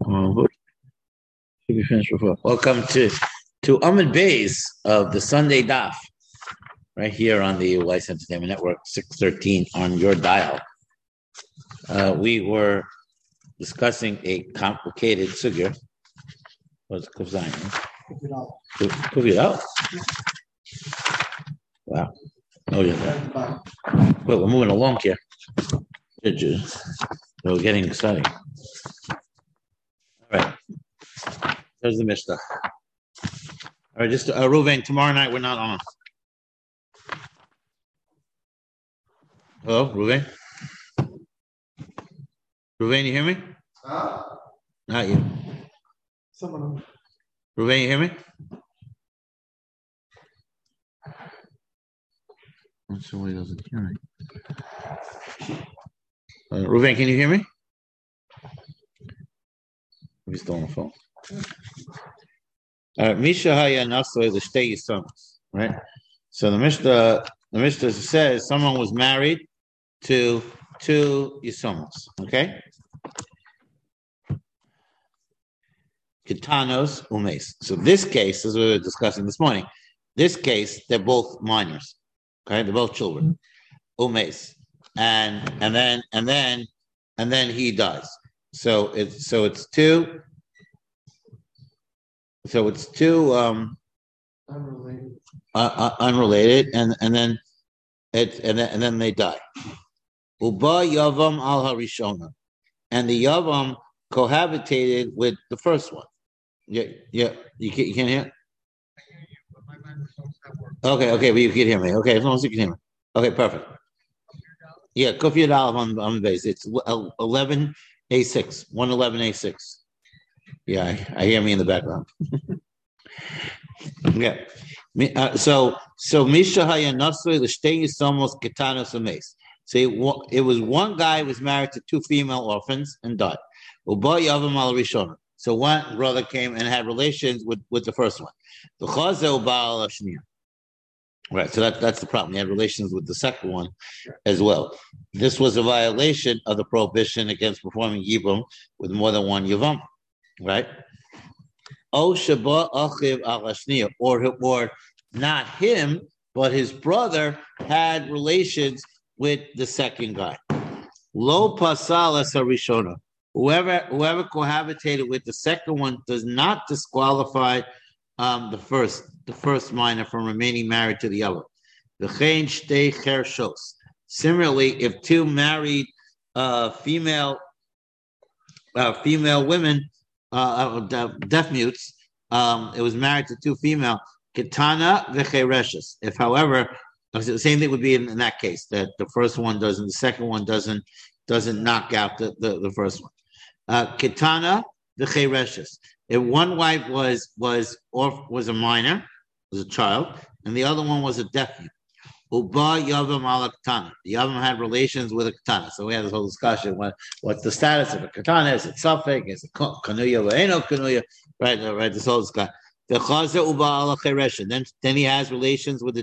Welcome to to Amud Beis of the Sunday Daf, right here on the Lice Entertainment Network, six thirteen on your dial. Uh, we were discussing a complicated sugya. What's Kufzayin? Kufidal. Wow. Oh yeah. Well, we're moving along here. We're getting exciting. All right. There's the Mishnah. All right, just uh, Ruvain, tomorrow night we're not on. Hello, Ruvain? Ruvain, you hear me? Huh? Not you. Someone. Ruvain, you hear me? That's why he doesn't hear me. Uh, Ruvain, can you hear me? He's still on the phone. All right, Misha Haya Nasla the Shtei Yisomas, right? So the Mishnah, the Mishnah says someone was married to two Yisomas, okay? Kitanos Umes. So this case, as we were discussing this morning, this case, they're both minors, okay? They're both children, Umes. And and then and then and then he dies. So it's so it's two. So it's two um, Unrelated. uh, uh, unrelated, and and then it and then, and then they die. Uba yavam al harishona, and the yavam cohabitated with the first one. Yeah, yeah. You can you can't hear. Okay, okay, but you can hear me. Okay, as long as you can hear me. Okay, perfect. Yeah, Kofi on on the base. It's six, one eleven a six. Yeah, I, I hear me in the background. yeah. Uh, so so Misha Haya Nasri L'Shtei Yisomos Ketanos Ames. So it, it was one guy was married to two female orphans and died. So one brother came and had relations with, with the first one. The Chazel Uba al Ashniya. Right, so that, that's the problem. He had relations with the second one as well. This was a violation of the prohibition against performing Yibum with more than one Yavam, right? O Shaba Achiv al Ashniya, or or not him, but his brother had relations with the second guy. Lo pasal as. Whoever whoever cohabitated with the second one does not disqualify um, the first the first minor from remaining married to the other. The. Similarly, if two married uh, female uh, female women, uh, uh, deaf mutes, um, it was married to two female kitana v'chereshes. If, however, the same thing would be in, in that case that the first one doesn't, the second one doesn't doesn't knock out the, the, the first one. Uh, kitana v'chereshes. If one wife was was or was a minor, was a child, and the other one was a mute. Uba Yavam ala Katana. The Yavam had relations with a Katana. So we had this whole discussion. What, what's the status of a Katana? Is it safek? Is it Ka- Kanuya? Eno Kanuya? Right, right, this whole discussion. The Chaza Uba ala. Then, then he has relations with the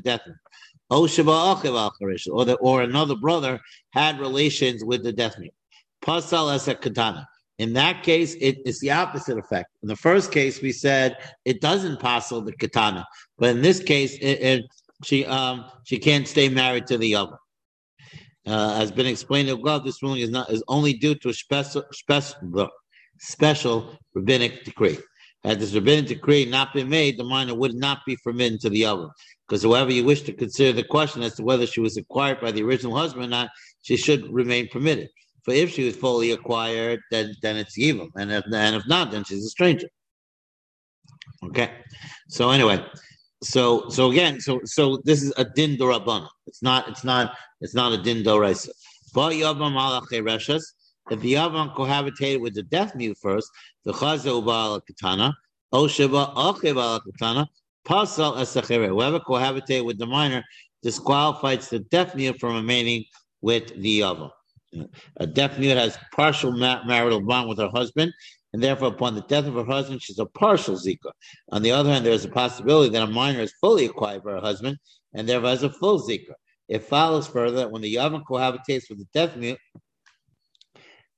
al Or, the, or another brother had relations with the deaf mute. Pasal as a Katana. In that case, it is the opposite effect. In the first case, we said it doesn't passel the katana, but in this case, it, it, she um she can't stay married to the other. Uh, has been explained above, this ruling is not is only due to a special special special rabbinic decree. Had this rabbinic decree not been made, the minor would not be forbidden to the other. Because however you wish to consider the question as to whether she was acquired by the original husband or not, she should remain permitted. For if she was fully acquired, then then it's evil, and if and if not, then she's a stranger. Okay, so anyway, so so again, so so this is a din dorabana. It's not it's not it's not a din doraisa. But yavam alachei reshas. If the yavam cohabitated with the deaf mute first, the chazel ba'al katana, o sheba achiv al katana, pasal esachere. Whoever cohabitated with the minor disqualifies the deaf mute from remaining with the yavam. A deaf mute has partial ma- marital bond with her husband, and therefore, upon the death of her husband, she's a partial zika. On the other hand, there is a possibility that a minor is fully acquired by her husband, and therefore has a full zika. It follows further that when the yavam cohabitates with the deaf mute,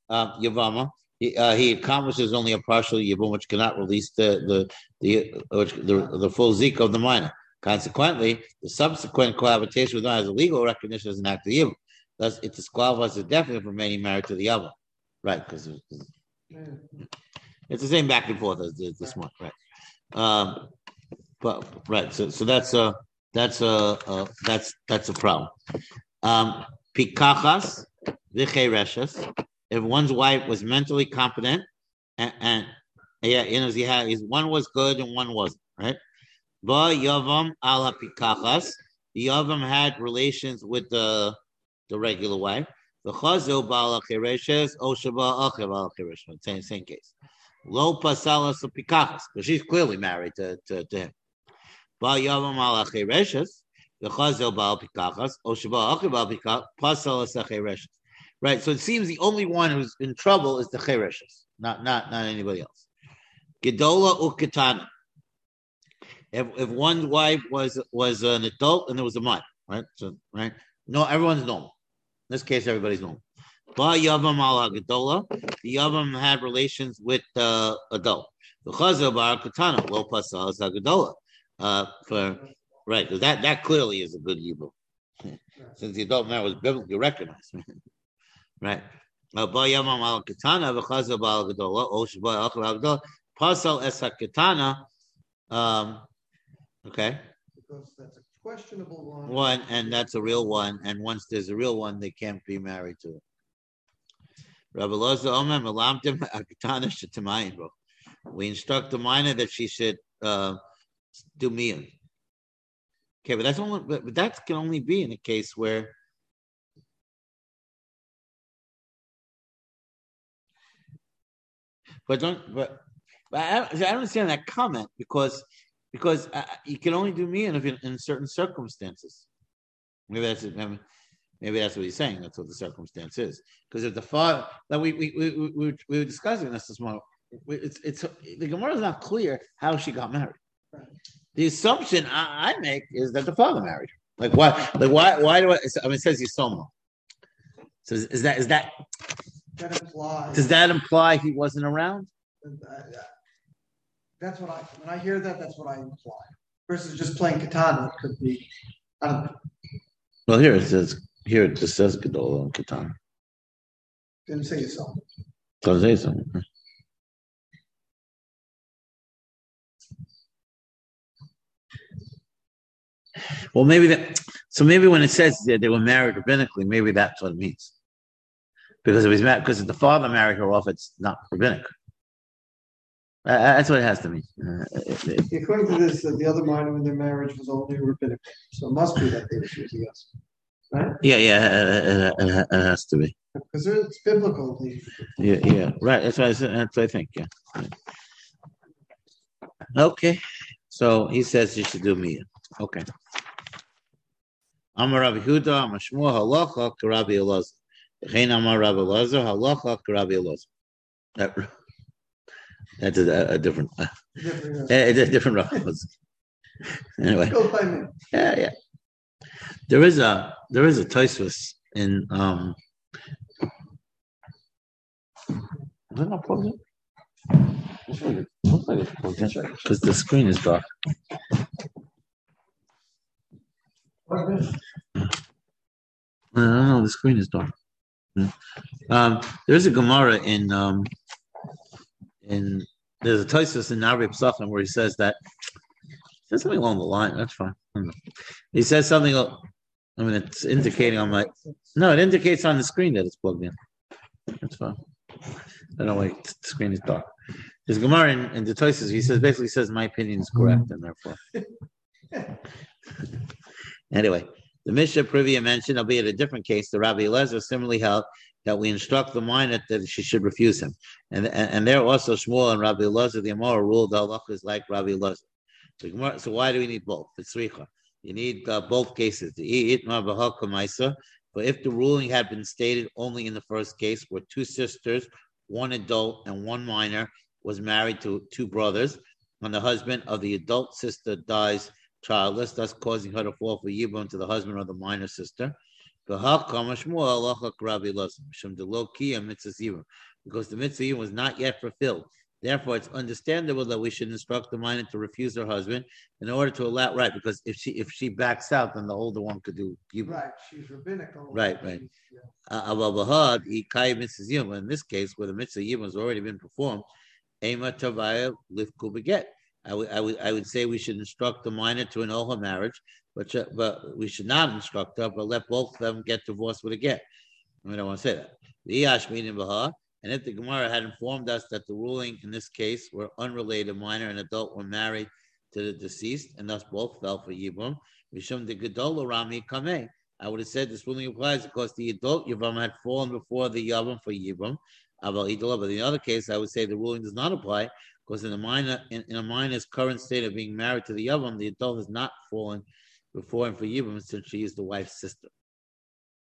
uh, yavama, he, uh, he accomplishes only a partial yibum, which cannot release the the the which, the, the full zik of the minor. Consequently, the subsequent cohabitation with one has a legal recognition as an act of yibum. Thus, it disqualifies the definite from remaining married to the other. Right, because Yeah. it's the same back and forth as this one, right? Um, but right, so so that's a that's a, a that's that's a problem. Um, pikachas v'chereshes. If one's wife was mentally competent, and, and yeah, you know, he had his one was good and one wasn't, right? Ba yavam ala pikachas. The yavam had relations with the the regular wife. The chazo bala chereshes, o shaba achev ala chereshes. Same same case. Lo pasalas pikachas, because she's clearly married to, to, to him. Ba yavam ala chereshes. The chazo bala pikachas, o shaba achev ala pikachas, pasalas chereshes. Right. So it seems the only one who's in trouble is the chereshes, not not not anybody else. Gedola ukatana. If if one wife was was an adult and there was a minor, right? So right, no, everyone's normal. This case, everybody's normal. Ba yavam ala gedola. The yavam had relations with the adult. The chaza bar katana lo pasal zagedola. Uh, for right, that that clearly is a good yibum, since the adult man was biblically recognized. right. Uh, Ba yavam ala katana v'chaza bar gedola. O shba achra gedola. Pasal es katana. Um, okay. Because that's a questionable one. one, and that's a real one. And once there's a real one, they can't be married to it. We instruct the minor that she should uh, do mian. Okay, but that's only but, but that can only be in a case where but don't but, but I, I don't understand that comment because because uh, you can only do me in, in certain circumstances. Maybe that's. Maybe, that's what he's saying. That's what the circumstance is. Because if the father, that we we, we, we, we we were discussing this this morning, it's it's the Gemara is not clear how she got married. The assumption I, I make is that the father married her. Like why? Like why? Why do I? I mean, it says Yisomo. So is, is that is that That implies. does that imply he wasn't around? That's what I, when I hear that, that's what I imply. Versus just playing katana, it could be, I don't know, Well, here it says here it just says and Katana. didn't say so. Doesn't say something. Well, maybe that. So maybe when it says that they were married rabbinically, maybe that's what it means. Because if he's married, because if the father married her off, it's not rabbinic. Uh, that's what it has to mean. Uh, it- it- According to this, uh, the other minor in their marriage was only rabbinic, so it must be that they were choosing us. Right? yeah, yeah, it, it- it- it has to be. Because it's biblical. Yeah, yeah, right. That's what I. That's what I think. Yeah. Okay. So he says you should do me. Okay. Amar Rabbi Huda, Amar Shmuel, Halacha, Karabi Elazar. Chein Amar Rabbi Elazar, Halacha, Karabi Elazar. That, that's a, a different, uh, different- a, a different Elazar. Anyway, Go by me. yeah, yeah. There is a there is a Tosfos in um. Is it not plugged in? Looks like it- it's plugged in because the screen is dark. I don't know. The screen is dark. Um, there's a Gemara in um, in there's a Tosfos in Nari Psachim where he says that he says something along the line. That's fine. I don't know. He says something. I mean, it's indicating on my no, it indicates on the screen that it's plugged in. That's fine. I don't know why the screen is dark. There's Gemara in, in the Tosfos. He says basically says my opinion is correct, and therefore. Anyway, the Mishnah Privia mentioned, albeit a different case, the Rabbi Elazar similarly held that we instruct the minor that she should refuse him. And, and, and there also Shmuel and Rabbi Elazar, the Amora ruled the halacha is like Rabbi Elazar. So, so why do we need both? It's richa. You need uh, both cases. But if the ruling had been stated only in the first case, where two sisters, one adult and one minor, was married to two brothers, and the husband of the adult sister dies childless, thus causing her to fall for yibum to the husband of the minor sister. Because the mitzvah was not yet fulfilled. Therefore, it's understandable that we should instruct the minor to refuse her husband in order to allow right because if she if she backs out, then the older one could do. Right, she's rabbinical. Right, right. Uh, in this case, where the mitzvah yibum has already been performed, ema tavaya lifku beget. I would, I would, I would say we should instruct the minor to annul her marriage, but but we should not instruct her, but let both of them get divorced with a get. I don't want to say that. The Yashmean Baha. and if the Gemara had informed us that the ruling in this case were unrelated, minor and adult were married to the deceased, and thus both fell for Yibum, Mishum the Gedola Rami Kameh. I would have said this ruling applies because the adult Yibum had fallen before the Yibum for Yibum. But in the other case, I would say the ruling does not apply because in a minor in, in a minor's current state of being married to the Yibum, the adult has not fallen before and for Yibum since she is the wife's sister.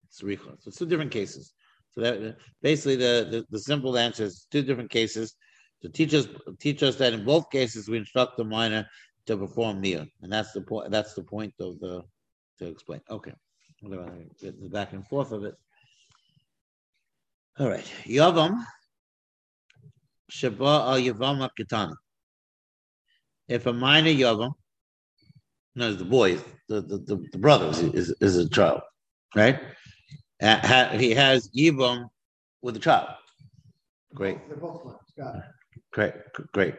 So it's two different cases. So that basically the, the, the simple answer is two different cases to teach us teach us that in both cases we instruct the minor to perform meal, and that's the point. That's the point of the to explain. Okay, the back and forth of it. All right, Yavam Shaba al uh, Yavam Kitana. If a minor Yavam, no, the boy, the the, the, the brother is, is, a child, right? Uh, he has Yibam with a child. Great. They're both twins. Got it. Great, great.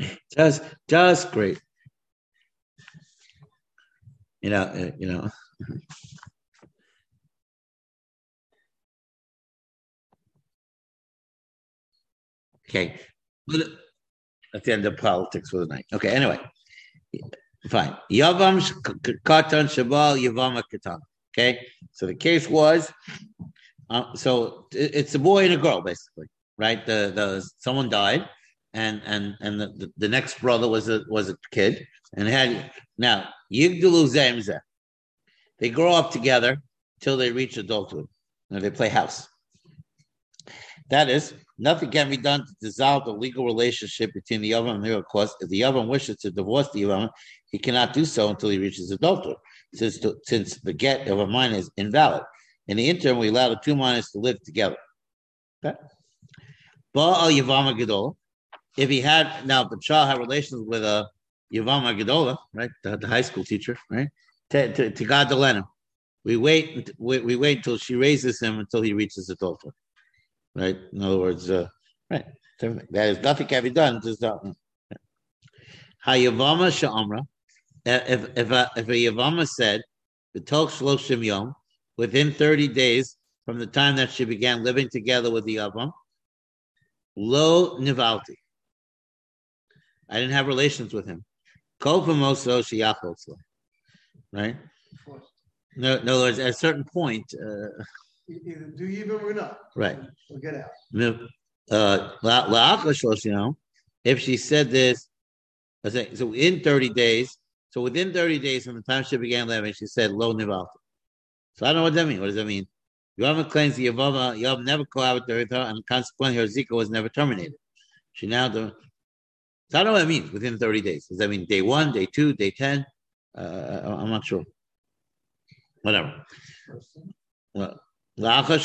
just, just great. You know, uh, you know. Okay. At the end of politics for the night. Okay, anyway. Fine. Yavam katan shabal yavam katan. Okay, so the case was, uh, so it's a boy and a girl basically, right? The the someone died, and and and the, the, next brother was a was a kid, and had now yigdalu zemze. They grow up together till they reach adulthood. and they play house. That is, nothing can be done to dissolve the legal relationship between the Yavam and the Of if the Yavam wishes to divorce the Yavam, he cannot do so until he reaches adulthood since, to, since the get of a minor is invalid. In the interim, we allow the two minors to live together. Okay. al Yavama Gedol. If he had now, the child had relations with uh, a Yavama Gedola, right, the, the, high school teacher, right, to, to, to God. We wait, we, we wait until she raises him until he reaches adulthood, right? In other words, uh, right, that is nothing can be done. Just uh, Hayavama Sha'amra if if a, if a Yavama said the Tok Shloshim Yom within 30 days from the time that she began living together with the Yavam, Lo Nivalti. I didn't have relations with him. Kol Famoso Right? No, in other words, at a certain point. Uh, Either do you even or not. Right. We'll get out. Uh, if she said this, I say so in 30 days, so within 30 days from the time she began living, she said, Lo Nivalta. So I don't know what that means. What does that mean? Yavama claims the Yavama, Yav never cohabited with her, and consequently her Zika was never terminated. She now, so I don't know what that means within 30 days. Does that mean day one, day two, day 10? Uh, I'm not sure. Whatever. After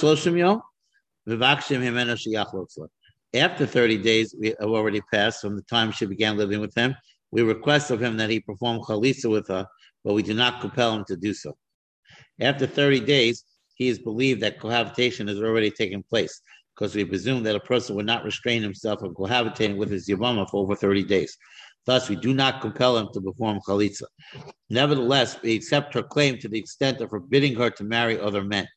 30 days, we have already passed from the time she began living with him we request of him that he perform chalitza with her, but we do not compel him to do so. After 30 days, he is believed that cohabitation has already taken place, because we presume that a person would not restrain himself from cohabitating with his yavama for over 30 days. Thus, we do not compel him to perform chalitza. Nevertheless, we accept her claim to the extent of forbidding her to marry other men,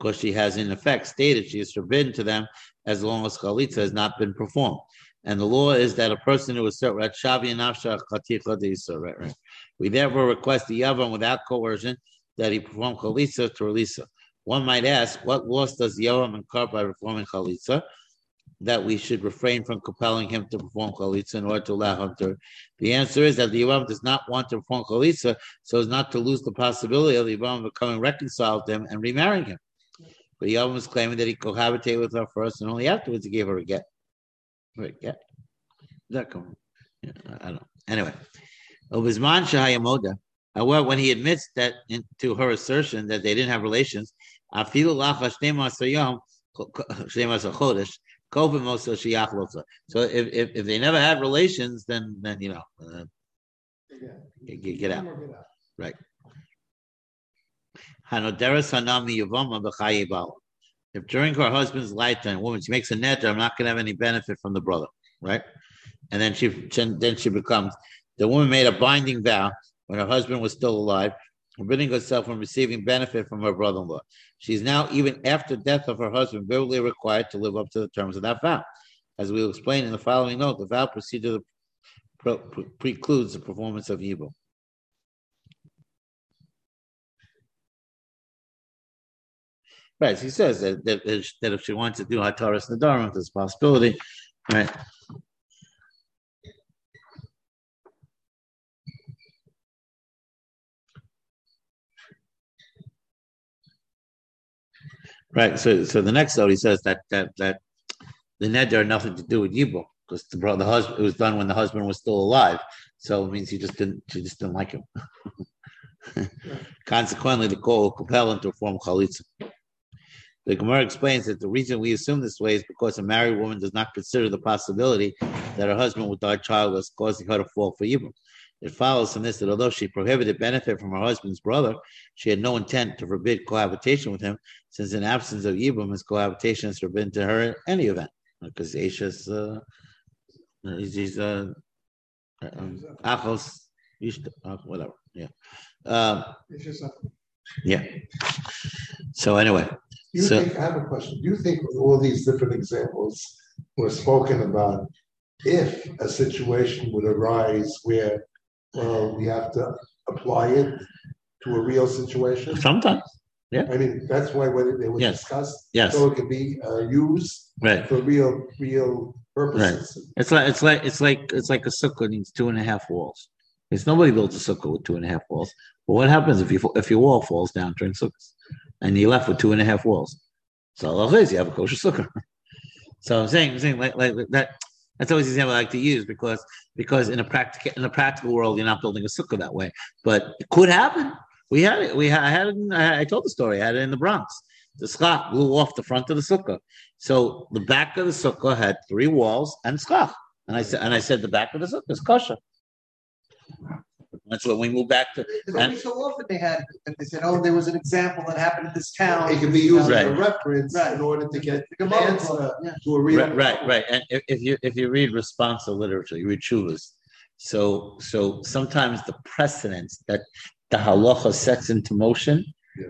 because she has in effect stated she is forbidden to them as long as chalitza has not been performed. And the law is that a person who is right, shavi right. We therefore request the yavam without coercion that he perform chalitza to release her. One might ask, what loss does the yavam incur by performing chalitza? That we should refrain from compelling him to perform chalitza in order to allow him to. The answer is that the yavam does not want to perform chalitza so as not to lose the possibility of the yavam becoming reconciled to him and remarrying him. But yavam is claiming that he cohabitated with her first and only afterwards he gave her a get. Right, yeah. That come. Yeah, I don't know. Anyway, Obizman Shahayamoda. However, when he admits that to her assertion that they didn't have relations. So if, if if they never had relations, then then you know, uh, get, get out. Right. If during her husband's lifetime, woman, she makes a net, I'm not going to have any benefit from the brother, right? And then she then she becomes the woman made a binding vow when her husband was still alive, forbidding herself from receiving benefit from her brother-in-law. She's now, even after death of her husband, verbally required to live up to the terms of that vow. As we will explain in the following note, the vow procedure pre- pre- precludes the performance of evil. Right, he says that, that, that if she wants to do Hataras Nadarim, there's a possibility, right? Right. So, so the next note he says that that that the neder had nothing to do with Yibum because the brother, the husband, it was done when the husband was still alive. So it means he just didn't, she just didn't like him. Consequently, the call will compel him to form chalitza. The Gemara explains that the reason we assume this way is because a married woman does not consider the possibility that her husband will die childless, causing her to fall for Yibum. It follows from this that although she prohibited benefit from her husband's brother, she had no intent to forbid cohabitation with him, since in absence of Yibum, his cohabitation is forbidden to her in any event. Because Asha's, uh, he's, uh, um, Achos, uh, whatever, yeah. Um, yeah. So anyway, you so, think, I have a question. Do you think all these different examples were spoken about if a situation would arise where well, we have to apply it to a real situation. Sometimes, yeah. I mean, that's why when they were yes. discussed, yes. so it can be uh, used right. for real, real purposes. Right. It's like it's like it's like it's like a sukkah needs two and a half walls. It's nobody builds a sukkah with two and a half walls. But what happens if you if your wall falls down during sukkahs and you're left with two and a half walls? So Allah says you have a kosher sukkah. So I'm saying, I'm saying like, like that that's always the example I like to use because because in a practical in a practical world you're not building a sukkah that way, but it could happen. We had it. We had, I had it. In, I told the story. I had it in the Bronx. The schach blew off the front of the sukkah, so the back of the sukkah had three walls and schach. And I said, and I said, the back of the sukkah is kosher. That's when we moved back to. And so often they had that they said, "Oh, there was an example that happened in this town." It can be used right. as a reference right. in order to get the answer yeah. to a real. Right, right, right. And if, if, you if you read responsa literature, you read chuvas. So so sometimes the precedence that the halacha sets into motion yeah.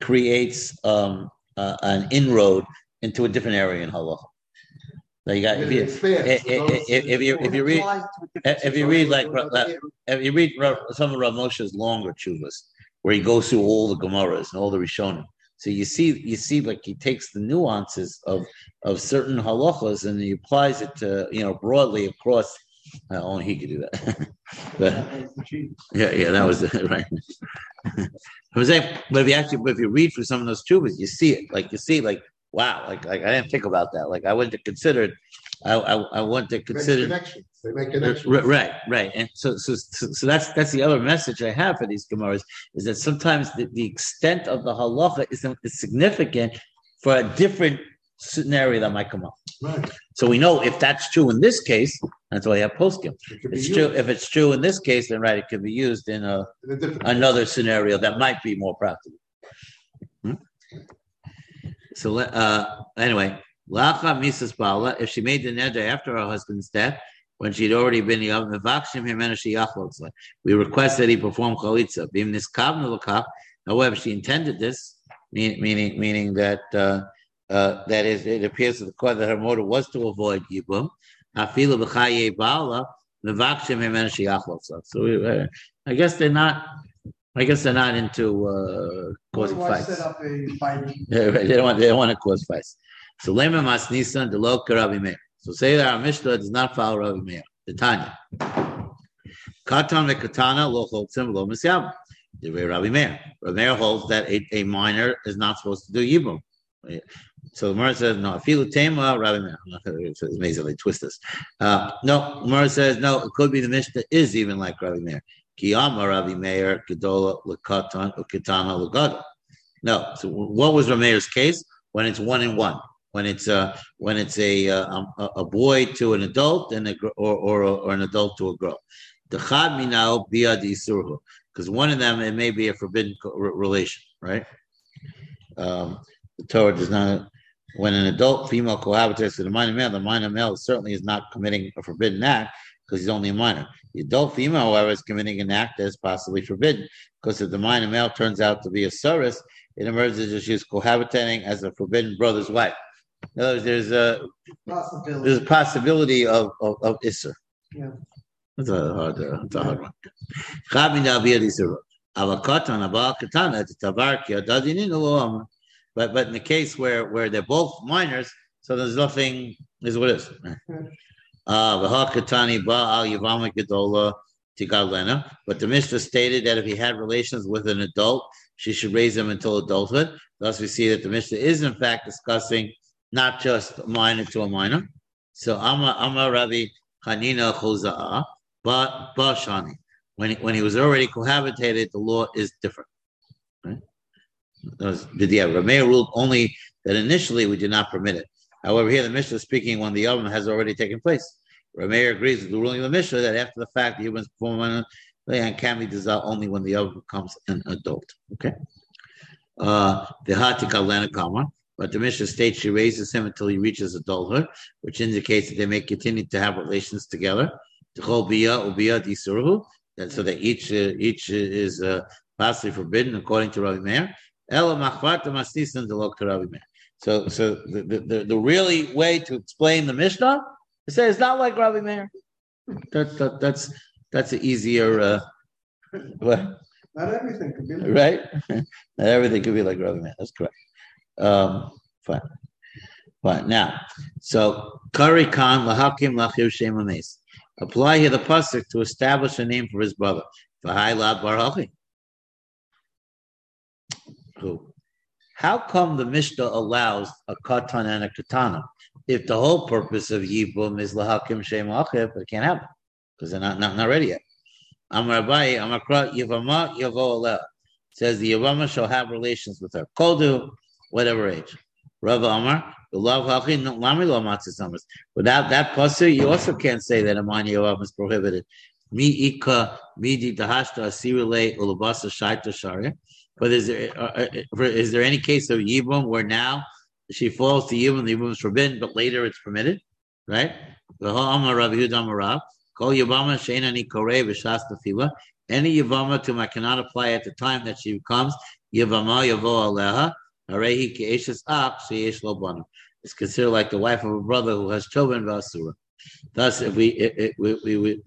creates um, uh, an inroad into a different area in halacha. Like you got if you, if, if, if, you if you read if you read like if you read some of Rav Moshe's longer chuvas, where he goes through all the gemaras and all the rishonim, so you see you see like he takes the nuances of of certain halachas and he applies it to you know broadly across. Uh, only he could do that. but, yeah, yeah, that was right. I was saying, but if you actually, but if you read through some of those chuvas, you see it. Like you see, like wow, like, like I didn't think about that. Like I wouldn't have considered. I I, I wouldn't have considered connections. They make connections. Right, right, and so, so so that's that's the other message I have for these gemaras is that sometimes the, the extent of the halacha is, is significant for a different scenario that might come up. Right. So we know if that's true in this case, that's why you have poskim. It it's true if it's true in this case, then right, it could be used in a, in a another scenario that might be more practical. Hmm? So uh, anyway, Lacha Misas Bala, if she made the neder after her husband's death, when she'd already been the we request that he perform chalitza. However, she intended this, meaning meaning that uh, uh, that is, it appears to the court that her motive was to avoid yibum. So uh, I guess they're not I guess they're not into uh, causing fights. Set up a fight. Yeah, right. They don't want. They don't want to cause fights. So lema mas nisan de lo Rabbi Meir. So say that our Mishnah does not follow Rabbi Meir. The Tanya. Katan vekatana lo choltzim lo misyam. The way Rabbi Meir. Rabbi Meir holds that a, a minor is not supposed to do yibum. So the Gemara says no. Afilu tema Rabbi Meir. It's amazing they twist this. Uh, no, Gemara says no. It could be the Mishnah is even like Rabbi Meir. Kiyama Meir Gedola Lekatan Ukitana Legada. No. So what was Rameir's case? When it's one and one. when it's a when it's a uh, a, a boy to an adult and a or or, or an adult to a girl. The because one of them it may be a forbidden relation, right? Um, the Torah does not. When an adult female cohabitates with a minor male, the minor male certainly is not committing a forbidden act because he's only a minor. The adult female, however, is committing an act that is possibly forbidden because if the minor male turns out to be a saris, it emerges that she's cohabitating as a forbidden brother's wife. In other words, there's a Possibility. there's a possibility of of, of Isser. Yeah. That's a hard, uh, that's a hard one. Chad min al-biyad Isser. Avakatan, abal katana, tavar ki adadinin lo amar. But but in the case where where they're both minors, so there's nothing is what is. But the Mishnah stated that if he had relations with an adult, she should raise him until adulthood. Thus, we see that the Mishnah is in fact discussing not just minor to a minor. So Amma Rabbi Hanina Choza'a, but Bashani. When he, when he was already cohabitated, the law is different. Right? Did yeah, Rameir ruled only that initially we did not permit it. However, here the Mishnah is speaking when the Yom has already taken place. Rameir agrees with the ruling of the Mishnah that after the fact the humans perform and can be dissolved only when the Yom becomes an adult. Okay. Uh, the Hatika Kama. But the Mishnah states she raises him until he reaches adulthood, which indicates that they may continue to have relations together. And so that each uh, each is uh, possibly forbidden according to Rabbi Meir. So, so the, the, the, really way to explain the Mishnah is say it's not like Rabbi Meir. That, that, that's that's an easier. Uh, what? Not everything could be like right. not everything could be like Rabbi Meir. That's correct. Um, fine. Fine. Now, so Kari Khan Lahakim Lachir Shem Apply here the pasuk to establish a name for his brother. V'hai Lad Bar Who? How come the Mishnah allows a katan and a katana if the whole purpose of Yibum is lahakim shem achir, but it can't happen because they're not, not, not ready yet. Amar Abaye, Amakra Yavama Yavo says the Yavama shall have relations with her. Kodu whatever age. Rav Amar, Love Lami Lamatzis Amars. Without that pasuk, you also can't say that Amani Yoav is prohibited. Mi ika midi dahashta asirile ulabasa shaita sharia. But is there uh, uh, is there any case of yibum where now she falls to yibum, the yibum is forbidden, but later it's permitted, right? The Amar Rav Yudam Rav. Kol yibama sheina ni korei v'shas tefila. Any yibama to my cannot apply at the time that she becomes yibama yavo aleha it's considered like the wife of a brother who has children Vasura. Thus, if we, it, it, we, we, we,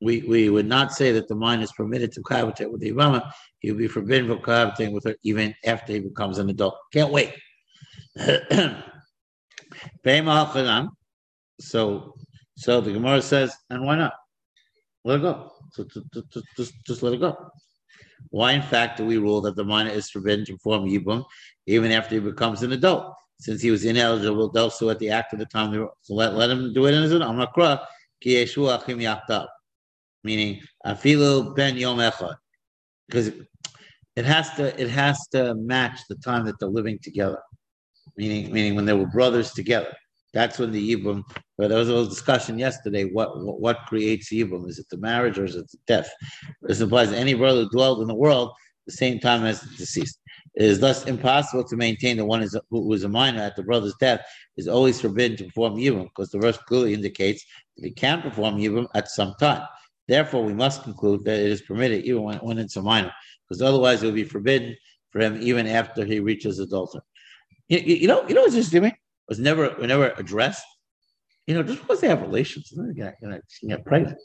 we, we would not say that the mind is permitted to cohabitate with the Ivama. He would be forbidden from cohabitating with her even after he becomes an adult. Can't wait. So, so the Gemara says, and why not? Let it go. So, just, just, just let it go. Why, in fact, do we rule that the minor is forbidden to perform Yibum even after he becomes an adult? Since he was ineligible also at the act of the time, so let, let him do it in his own Amakra, ki achim yachtav. Meaning, afilu ben yom echad. Because it has to it has to match the time that they're living together. Meaning, meaning when they were brothers together. That's when the Yibum, but there was a little discussion yesterday, what, what, what creates Yibum? Is it the marriage or is it the death? This implies any brother who dwelled in the world at the same time as the deceased. It is thus impossible to maintain that one is, who was a minor at the brother's death is always forbidden to perform Yibum, because the verse clearly indicates that he can perform Yibum at some time. Therefore, we must conclude that it is permitted even when, when it's a minor, because otherwise it would be forbidden for him even after he reaches adulthood. You, you, you know, you know what's interesting was never never addressed. You know, just because they have relations, they're gonna, gonna get pregnant.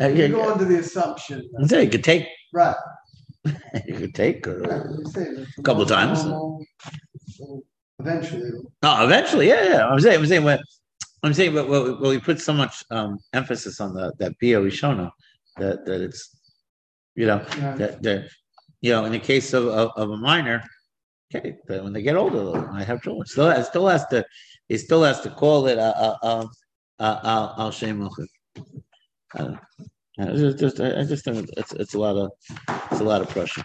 Uh, you go under the assumption. I'm you could take right. you could take uh, a couple of times. eventually. Oh, eventually, yeah, yeah. I'm saying, I'm saying, what I'm saying, but well, well, we put so much um, emphasis on the that Bia Rishona that that it's, you know, yeah. that that you know, in the case of, of, of a minor, Okay, but when they get older, I have children. Still, it still has to, he still has to call it uh, uh, uh, al al shem I just, just, I just think it's it's a lot of it's a lot of pressure.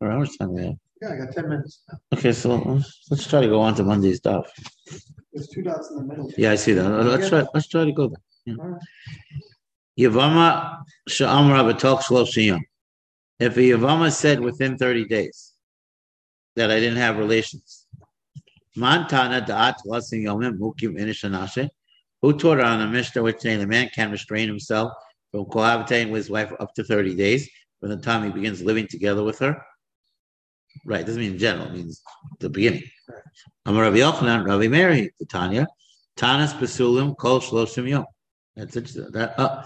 All right, how much time we have? Yeah, I got ten minutes. Okay, so let's, let's try to go on to Monday's stuff. There's two dots in the middle. Yeah, I see that. Let's try. Let's try to go there. Yeah. Yavama sha'amra b'tok shloshim. If a Yavama said within thirty days that I didn't have relations, Montana da'at lasin yomim mukim inishanashe. Who taught on a Mishnah which saying the man can restrain himself from cohabitating with his wife up to thirty days from the time he begins living together with her? Right, doesn't mean in general, it means the beginning. Amar Rabbi Yochanan, Rabbi Meir, Tanya, Tanas Basulim Kol Shloshim Yom. That's it. That uh,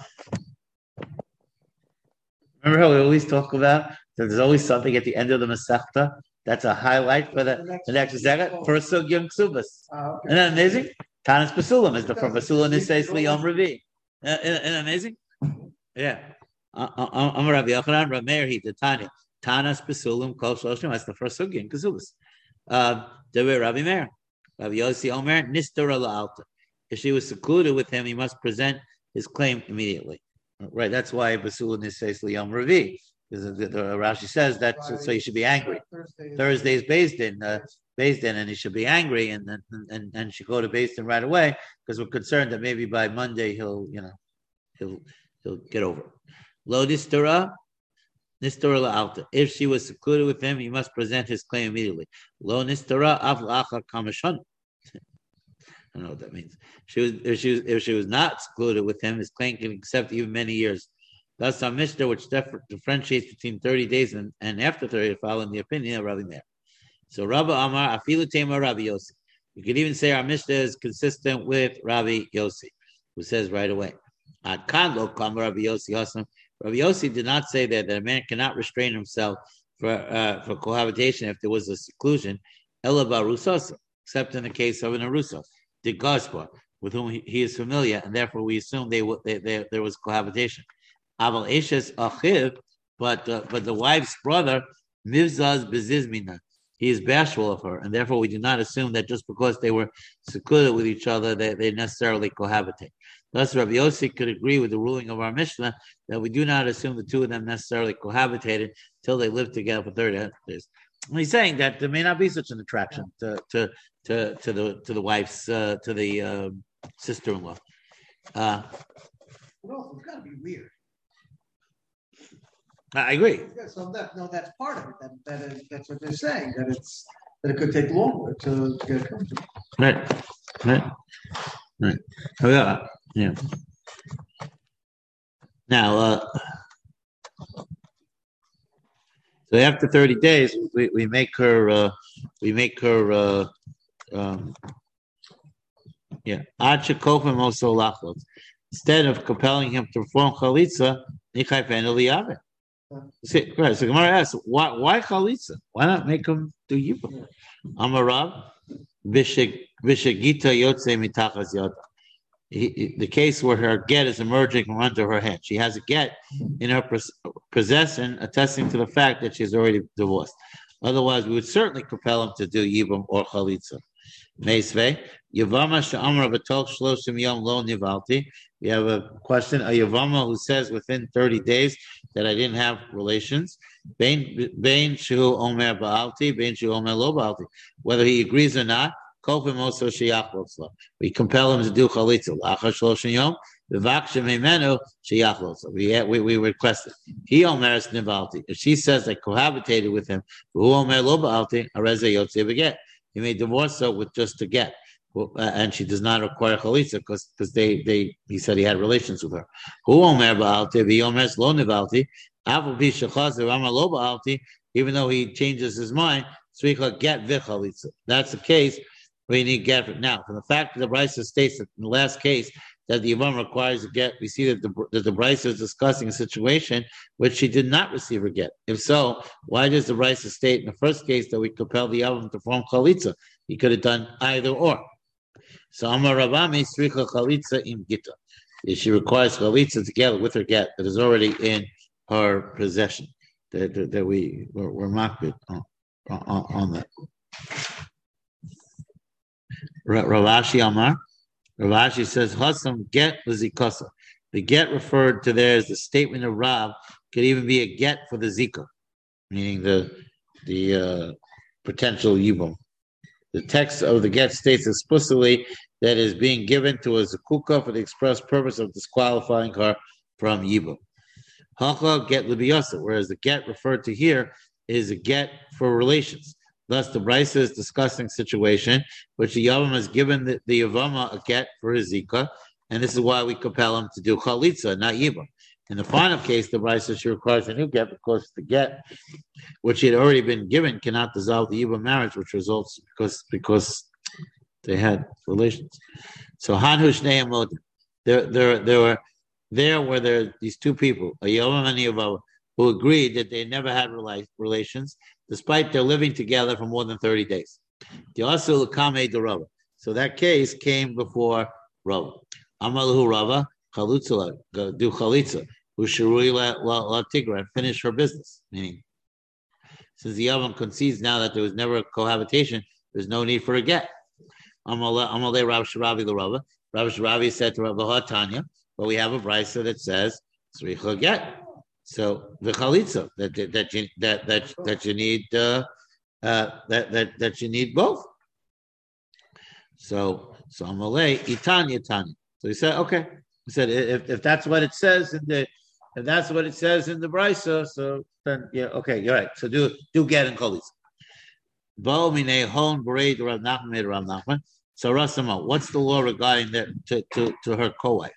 remember how we always talk about that there's always something at the end of the Masechta that's a highlight for the, the next Masechta for Sugyam Ksubas. Ah, okay. Isn't that amazing? Tanas Basulim is the from Basulim Nisays Liyom Revi. Uh, Isn't that amazing? Yeah. Uh, uh, uh, Rabbi Yochanan, Rabbi Meir, he the Tanya. Tanas Basulim Kol Shloshim. That's the first Sugyam Ksubas. Uh, Devar Rabbi Meir. Rabbi Yossi Omer Nistara La'alta. If she was secluded with him, he must present his claim immediately. Right. That's why Basul Nisays Liyom Ravi. Because the, the, Rashi says that so, so you should be angry. Thursday. is- Thursday is based in uh, based in, and he should be angry, and then and and should go to based in right away because we're concerned that maybe by Monday he'll you know he'll he'll get over. it. Lo distura, nistura la'alta. If she was secluded with him, he must present his claim immediately. Lo nistura av kamashon. I don't know what that means. She was if she was if she was not secluded with him, his claim can accept even many years. Thus, our Mishnah, which differentiates between 30 days and, and after 30, following the opinion of Rabbi Meir. So Rabbi Amar, Afilu Tema Rabbi Yossi. You could even say our Mishnah is consistent with Rabbi Yossi, who says right away, Ad kan lo kam Rabbi Yossi Hasam. Rabbi Yossi did not say that, that a man cannot restrain himself for uh, for cohabitation if there was a seclusion, ela barusasa, except in the case of an arusa, the Gospa, with whom he, he is familiar, and therefore we assume they, they, they there was cohabitation. Aval Achiv, but uh, but the wife's brother Mivzaz Bezizmina. He is bashful of her, and therefore we do not assume that just because they were secluded with each other, they, they necessarily cohabitate. Thus, Rabbi Yossi could agree with the ruling of our Mishnah that we do not assume the two of them necessarily cohabitated till they lived together for 30 days. He's saying that there may not be such an attraction to to to, to the to the wife's uh, to the um, sister-in-law. Uh, Well, it's gotta be weird. I agree. Yeah, so that, no, that's part of it. That, that is, that's what they're saying, that it's, that it could take longer to to get comfortable. Right, right, right. Oh, yeah, yeah. Now, uh, so after thirty days, we, we make her, uh, we make her, uh, um, yeah. Instead of compelling him to perform chalitza, nichai pen eliyave. See, right, so Gemara asks, why, why chalitza? Why not make him do yibum? Amarav, Vishagita Yotze Mitachas Yada. He- he- The case where her get is emerging from under her head. She has a get in her pos- possession, attesting to the fact that she's already divorced. Otherwise, we would certainly compel him to do Yibam or Chalitza. Meisve, Yavama Sha'amra B'tol Shloshim Yom Lo Nivalti. We have a question, a Yavama who says within 30 days that I didn't have relations. Bain Shu Omer Ba'alti, Bain Shu Omer Lo Ba'alti. Whether he agrees or not, We compel him to do Chalitza. We, we, we request it. He Omer Nivalti. If she says they cohabitated with him. He may divorce her with just a get. Uh, and she does not require chalitza because because they they he said he had relations with her. Lo nivalti. Even though he changes his mind, get. That's the case you need get it. Now, from the fact that the Brisa states that in the last case that the Yavam requires a get, we see that the that the is discussing a situation which she did not receive a get. If so, why does the Brisa state in the first case that we compel the Yavam to form chalitza? He could have done either or. So Amar Ravami Sricha Chalitza im Gita. If She requires chalitza together with her get that is already in her possession. That, that, that we we're, we're on, on, on that. Ra- Rav Ashi Amar. Rav Ashi says Hasam get lazikosa. The get referred to there is the statement of Rav could even be a get for the zika, meaning the the uh, potential yibum. The text of the get states explicitly that is being given to a zakuka for the express purpose of disqualifying her from yibum. Hacha get libiyasa, whereas the get referred to here is a get for relations. Thus, the Brisa is discussing situation which the Yavam has given the, the Yavama a get for his Zika, and this is why we compel him to do Chalitza, not Yibam. In the final case, the Brisa she requires a new get because the get, which he had already been given, cannot dissolve the Yibam marriage, which results because because they had relations. So Hanhush Ne'amod, there, there, there were there were there these two people, a Yavam and a Yavam, who agreed that they never had relations, despite their living together for more than 30 days. So that case came before Rava. Amalahu Rava, Chalutza, do Chalitza, who Shirui Tigra, and finish her business. Meaning, since the Yavam concedes now that there was never a cohabitation, there's no need for a get. Amalei Rav Sherevya the Rava. Rav Sherevya said to Rav Tanya, but we have a brisa that says, Sricha get. So the chalitza that that you that that that you need uh, uh, that that that you need both. So so Amalei Itanya Tanya. So he said, okay. He said if, if that's what it says in the if that's what it says in the brisa, so then yeah, okay, you're right. So do do get in chalitza. So Rasama, what's the law regarding that to, to, to her co-wife?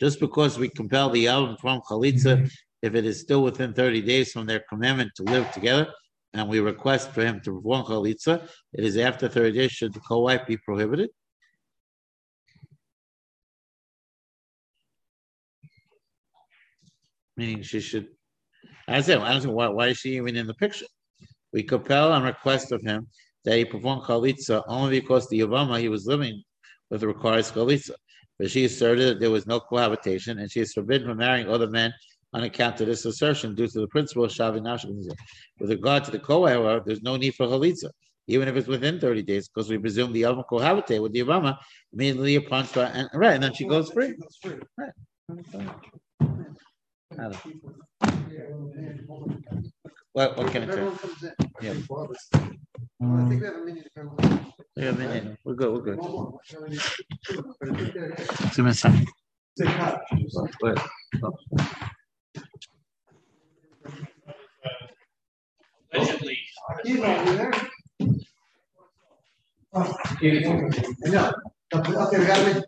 Just because we compel the Yavim from Chalitza, if it is still within 30 days from their commandment to live together, and we request for him to perform Chalitza, it is after 30 days, should the co wife be prohibited? Meaning she should. I said, I don't know why, why is she even in the picture? We compel and request of him that he performed chalitza only because the Yavama he was living with requires chalitza. But she asserted that there was no cohabitation, and she is forbidden from marrying other men on account of this assertion due to the principle of Shavi With regard to the Koah, however, there's no need for chalitza, even if it's within 30 days, because we presume the Yavama cohabitate with the Yavama immediately upon and right, and then she goes free. Right. What, what can I say? Yeah. I think we have a minute. We have a minute. We're good. We're good. Two minutes. Wait. Allegedly. Okay, we got it.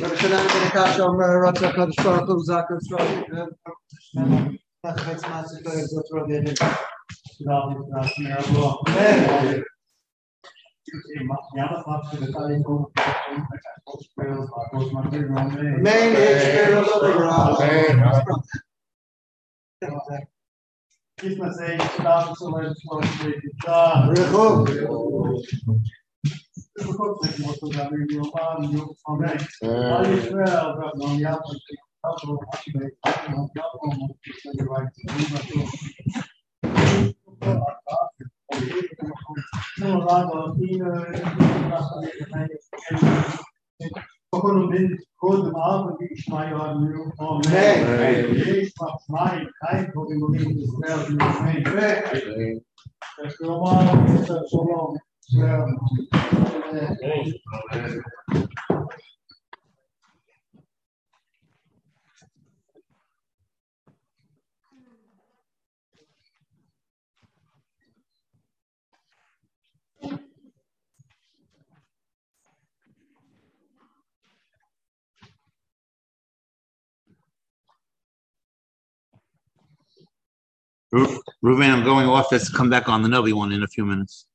Yerushalayim ben Kasha Omer Ratzah Kadosh Baruch Hu Zotra V'Yedin. Amen. Someone will go the mouth of each my on you. Amen. The gates of my life will be moving to dwell in your name. Amen. Let's go on. So long. So long. Amen. Shalom Ruben, I'm going off. Let's come back on the Novi one in a few minutes.